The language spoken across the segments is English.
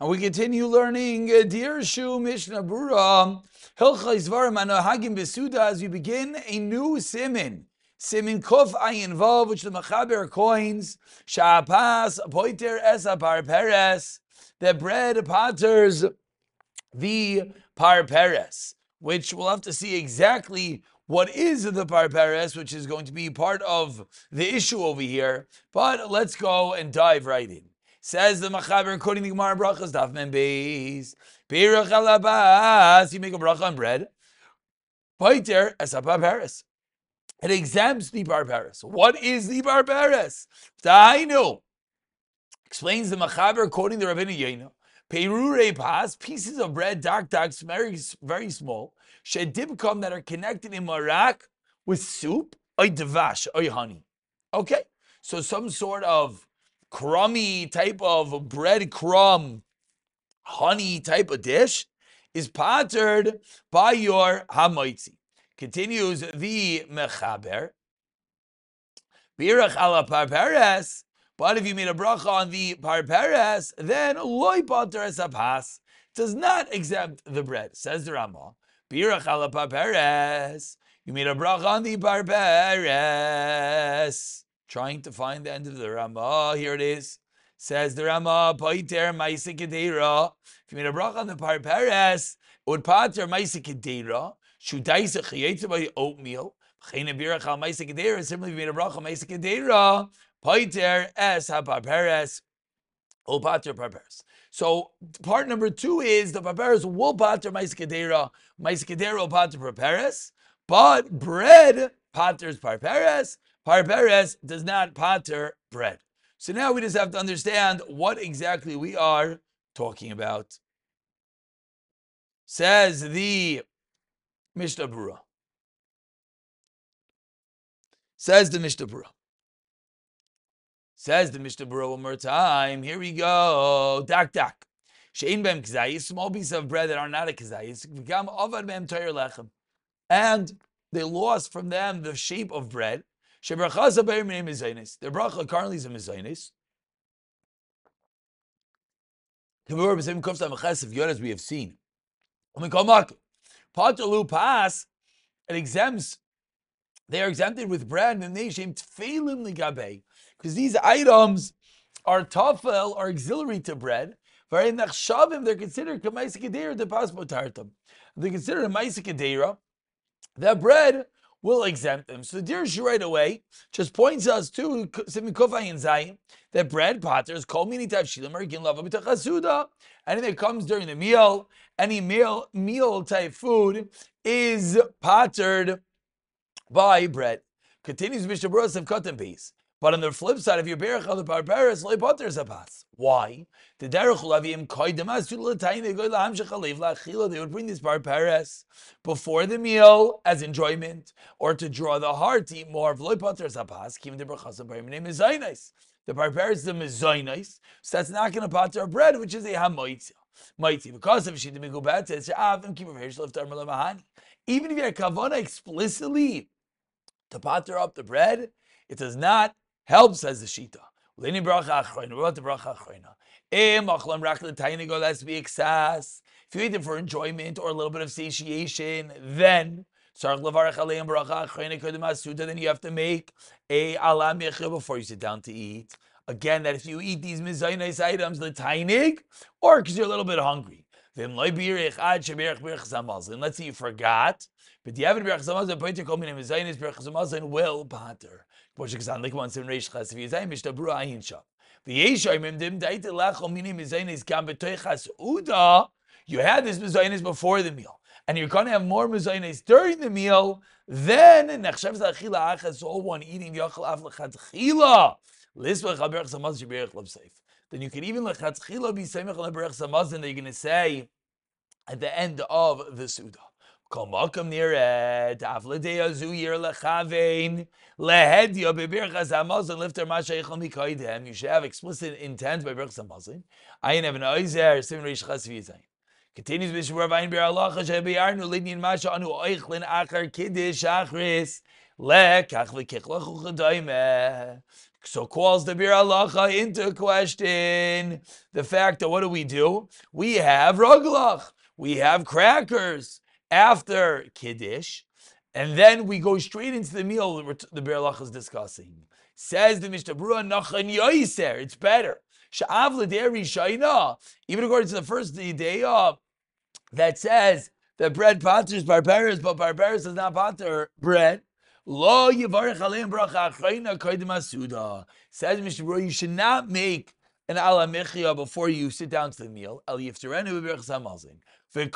And we continue learning uh, Dirshu Mishnah Brura, Hilcha Izvarim Anohagim Besuda, as we begin a new simin. Simin Kuf Ayin Vav, which the Mechaber coins, Shapas, Poiter Esa Par Peres, the bread potters, the Par Peres, which we'll have to see exactly what is the Par Peres, which is going to be part of the issue over here. But let's go and dive right in. Says the Machaber, according to Gemara Brachas, Daf Men Beis, Pirach Alabas, you make a bracha on bread. Paiter Esapa Paris. It exempts the barbaris. What is the barbaris? Dainu. Explains the Machaber, according the Rabbeinu Yena. Perure pas, pieces of bread, dark, dark, very, very small, shedibkam that are connected in marak with soup, oy devash, oy honey. Okay, so some sort of crummy type of bread crumb, honey type of dish is patterned by your hamaitzi. Continues the mechaber. Birach ala parperes. But if you made a bracha on the parperes, then loy pater es does not exempt the bread. Says the Rama. Birach ala parperes. You made a bracha on the parperes trying to find the end of the Rama. Oh, ah, here it is. Says the Rama, Paiter Maisikadera. If you made a bracha on the Parperes, it would pater Maisikadera. Shudaisa Chayetza by oatmeal. Chayna Birach al Maisikadera. Similarly, if you made a bracha on Maisikadera, Paiter Es HaParperes. O pater Parperes. So part number two is the Parperes will pater Maisikadera. Maisikadera pater Parperes. But bread paters Parperes. Parperes does not pater bread. So now we just have to understand what exactly we are talking about. Says the Mishnah Brura. Says the Mishnah Brura. Says the Mishnah Brura one more time. Here we go. Dak dak. Shein bem kzayis, small piece of bread that are not a kzayis, become avad bem lechem. And they lost from them the shape of bread. Their bracha currently is a mezainis. As we have seen. when we call Patalu pass, it exempts, they are exempted with bread and they shame because these items are tafel or auxiliary to bread. For in nachshavim, They're considered kamaisa the paspotartam. They consider a maisa that bread will exempt them. So the Dirshu right away just points us to Simikufay and Zayim that bread potters call mini tav shilim or gin lava b'tachasuda. Anything that comes during the meal, any meal meal type food is pottered by bread. Continues Mishnah Bros of cotton piece. But on the flip side, if you're berach on the loy potter is. Why? The derech lavim koidemas to l'tayim they go laham shechalev la'achila. They would bring this barbaris before the meal as enjoyment, or to draw the heart to eat more of a pass. Kim the brachas of name is zaynais. The barbaris is the mezaynais, so that's not going to potter bread, which is a hamoitzia. Mighty because of shita migubat says avim keep mahani. Even if you have kavana explicitly to potter up the bread, it does not help, says the Shita. Bracha. What about the bracha achlam rak go, that's be excess. If you eat it for enjoyment or a little bit of satiation, then then you have to make a alam before you sit down to eat. Again, that if you eat these mizaynis items, the tainig, or because you're a little bit hungry. Then let's say you forgot, but berach zamazin will pater. B'toichas uda. You had this mizaynis before the meal, and you're going to have more mizaynis during the meal. Then nechshav zachila achas all one eating yachal av samaz. Then you can even lechatchila be semech leberach samazin that you're going to say at the end of the suda. Lifter. You should have explicit intent by birchas hamazon. Ayin even oizer, sim rish chas. Continues Bishop Ravayin Bir Allah, Shebiyarnu Masha Anu Oichlin Achar Kiddush Achris. So calls the Bir Halacha into question the fact that what do we do? We have roglach, we have crackers after Kiddush, and then we go straight into the meal that the Bir Halacha is discussing. Says the Mishnah Brura Nachan Yoiser, it's better. Even according to the first day of that says that bread patters barbaras, but barbaras does not patter bread. Lo. Says Mishnah you should not make an ala mechia before you sit down to the meal. Certainly,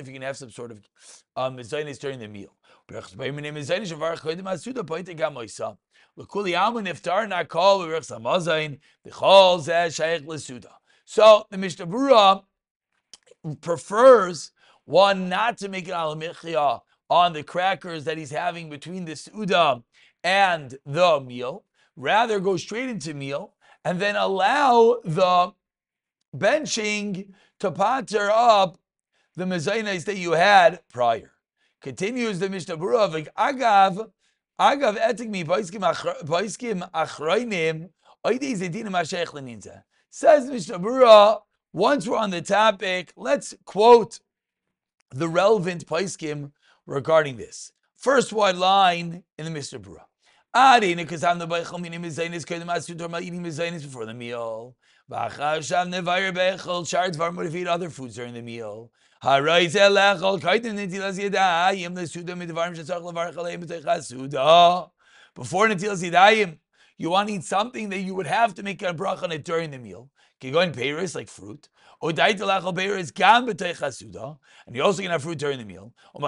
if you can have some sort of um, during the meal. So the Mishnah prefers one, not to make an alamichia on the crackers that he's having between the suda and the meal. Rather, go straight into meal and then allow the benching to patter up the mezainis that you had prior. Continues the Mishnah Berurah, agav, agav etik mi paiskim achroinim, oidei zedinim hashech leninza. Says Mishnah Berurah, once we're on the topic, let's quote the relevant paiskim regarding this. First one line in the Mishnah Brura. Eating before the meal. Shards varmud if eat other foods during the meal. Before Natilas Yidayim, you want to eat something that you would have to make a bracha on it during the meal. Can you go Kigoin Paris, like fruit. And you're also to have fruit during the meal. And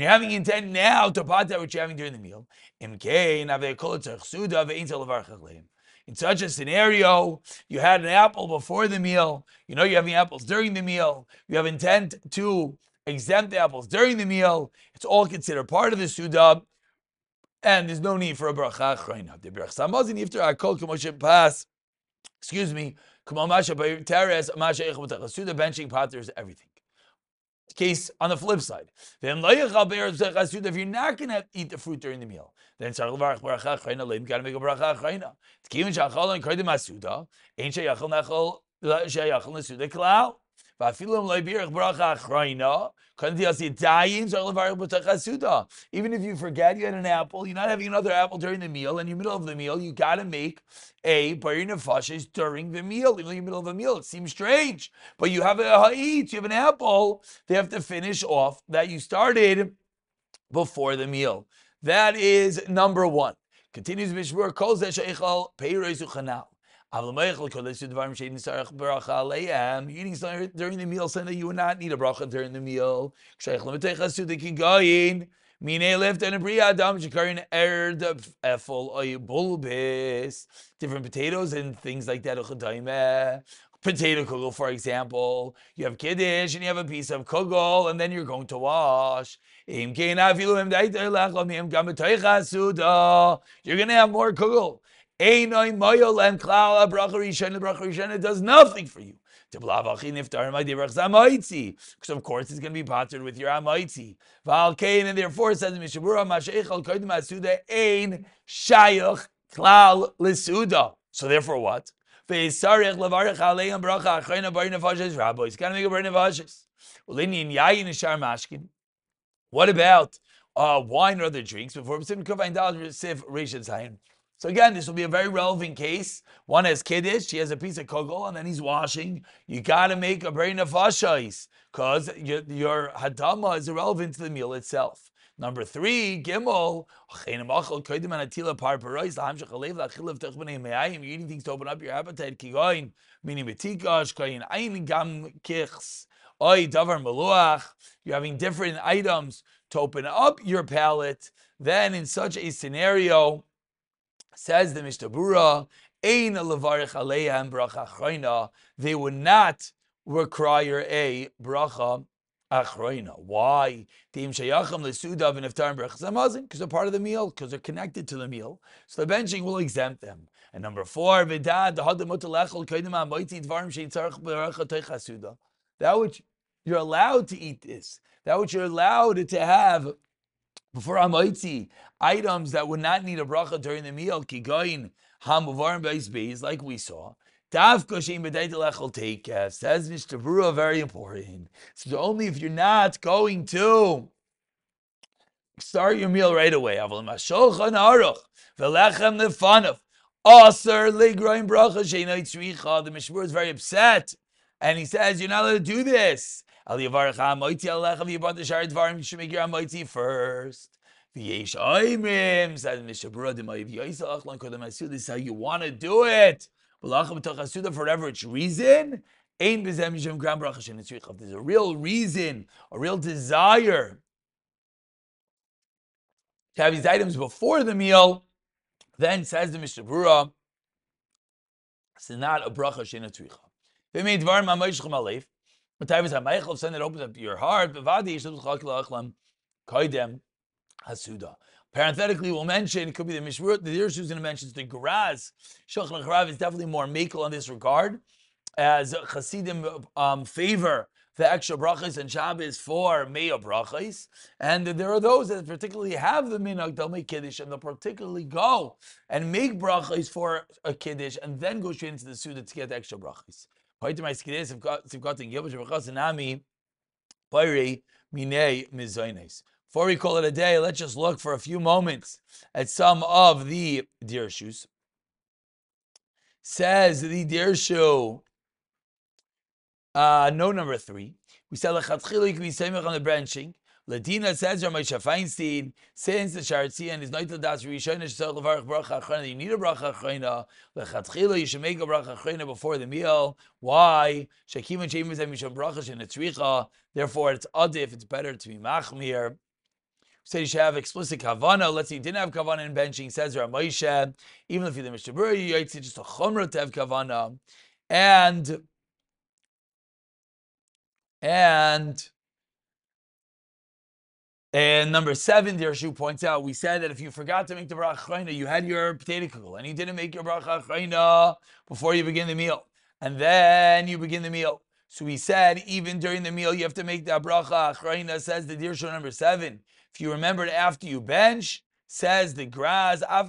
you're having intent now to pot that which you're having during the meal. In such a scenario, you had an apple before the meal. You know you're having apples during the meal. You have intent to exempt the apples during the meal. It's all considered part of the Suda and there's no need for a bracha achrayna. The bracha samazin yifter akol k'moshe pas. Excuse me. K'mal masha teres masha echot Suda benching potters everything. Case on the flip side, if you're not going to eat the fruit during the meal, then leim. Got to make a bracha. Even if you forget you had an apple, you're not having another apple during the meal, and in the middle of the meal, you got to make a Bayir Nefashis during the meal. Even in the middle of the meal, it seems strange. But you have a ha'it, you have an apple, they have to finish off that you started before the meal. That is number one. Continues Mishmur, calls that Sheikhal Peirezu Chanal. Eating during the meal, saying that you would not need a bracha during the meal. Different potatoes and things like that. Potato kugel, for example. You have kiddush and you have a piece of kugel, and then you're going to wash. You're going to have more kugel. Einoi moyol and klal bracha rishon bracha rishon does nothing for you. Because of course it's going to be pottered with your amaitzi. Valkain and therefore says Mishabura Masheichal Kodim Asuda Ein Shayach Klal Lisuda. So therefore what? Ve'isarech levarech aleim bracha achreina bar nefashes rabbi. He's got to make a nefashes. Ulinian yayin nishar mashkin. What about uh, wine or other drinks before B'sim Kuvayin Dal Siv Rishon Zayin? So again, this will be a very relevant case. One has kiddush, she has a piece of kugel, and then he's washing. You got to make a brain of fashais because your, your hadama is irrelevant to the meal itself. Number three, gimel. You're eating things to open up your appetite. Kigoin, meaning betikash, kain ayin gam kichs. Oy davar meluach. You're having different items to open up your palate. Then, in such a scenario, Says the Mishnah Brura, Ein levarich aleiham bracha achroina. They would not require a bracha achroina. Why? Team shayacham lesudav and iftar brachas hamazin because they're part of the meal, because they're connected to the meal. So the benching will exempt them. And number four, vidad the hadamut lechol kodim ha'moiti dvarim sheitzarich bracha teichasuda. That which you're allowed to eat this. That which you're allowed to have before Amaitzi, items that would not need a bracha during the meal, kigoin, hamuvarim beis like we saw. Davka shein b'dei take says. Brura, very important. So only if you're not going to start your meal right away. Aval mashochan aruch velechem lefanav. Aser legroin bracha sheinai tzricha. The Mishmur is very upset, and he says you're not allowed to do this. Amoiti alechem the shari dvarim. You should make your first. This is how you want to do it. For whatever reason, there's a real reason, a real desire to have these items before the meal, then says the Mishnah Brura, it's not a bracha shena is? Send it opens up your heart. Hasuda. Parenthetically, we'll mention, it could be the Mishmur, the Dirsh who's going to mention the Graz. Shulchan Aruch is definitely more makel in this regard, as Chassidim um, favor the extra brachas and Shabbos for Meya brachas. And there are those that particularly have the minhag, they'll make Kiddush, and they'll particularly go and make brachas for a Kiddush, and then go straight into the Suda to get the extra brachas. Before we call it a day, let's just look for a few moments at some of the dirshus. Says the dirshu, uh, no number three. We said lechatchilu you can be on the branching. Ladina says Ramosha Feinstein, since the Sharatzian is not das Rishon you need a Bracha Achrona. Lechatchila, you should make a Bracha Achrona before the meal. Why? Shakim and Shem Misham Bracha Shenetzricha. Therefore, it's adif. It's better to be machmir said you should have explicit kavana. Let's say you didn't have kavana in benching. Says Ramosha, even if you're the Mishabur, you just a chumrah to have kavana, and and and number seven, the Shu points out, we said that if you forgot to make the bracha you had your potato kugel, and you didn't make your bracha before you begin the meal, and then you begin the meal. So we said even during the meal you have to make the bracha Says the Dirshu number seven. If you remembered after you bench, says the Graz, why?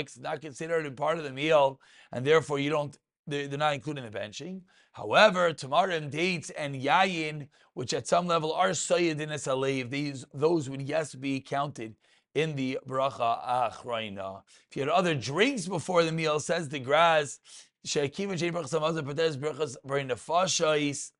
It's not considered a part of the meal, and therefore you don't. They're, not included in the benching. However, tamarim, dates, and yayin, which at some level are sayyid in a these those would yes be counted in the bracha achrayna. If you had other drinks before the meal, says the nefashais.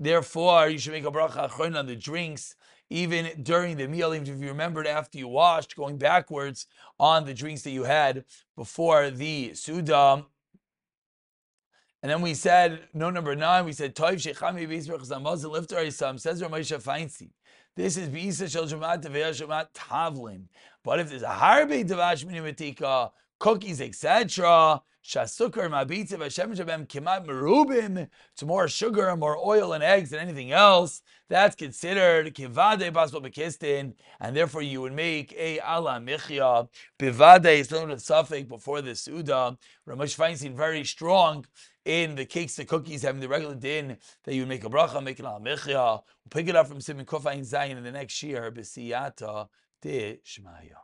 Therefore, you should make a bracha achron on the drinks, even during the meal, even if you remembered after you washed, going backwards on the drinks that you had before the Suda. And then we said, no, number nine, we said, Toiv Shechami Beis Lifter Isam, says Ramesha Feinstein. This is Bisa Shel Shemat Taveh Tavlin. But if there's a Harbe Tavash Minimatika, cookies, etc., It's more sugar, more oil, and eggs than anything else. That's considered kivade basbo bekistin, and therefore you would make a ala michya bivade is known as suffix before the suda. Ramesh Feinstein very strong in the cakes, the cookies, having the regular din that you would make a bracha, make an. We'll pick it up from Simon Kofain Zayin in the next year, b'siyata de shmaya.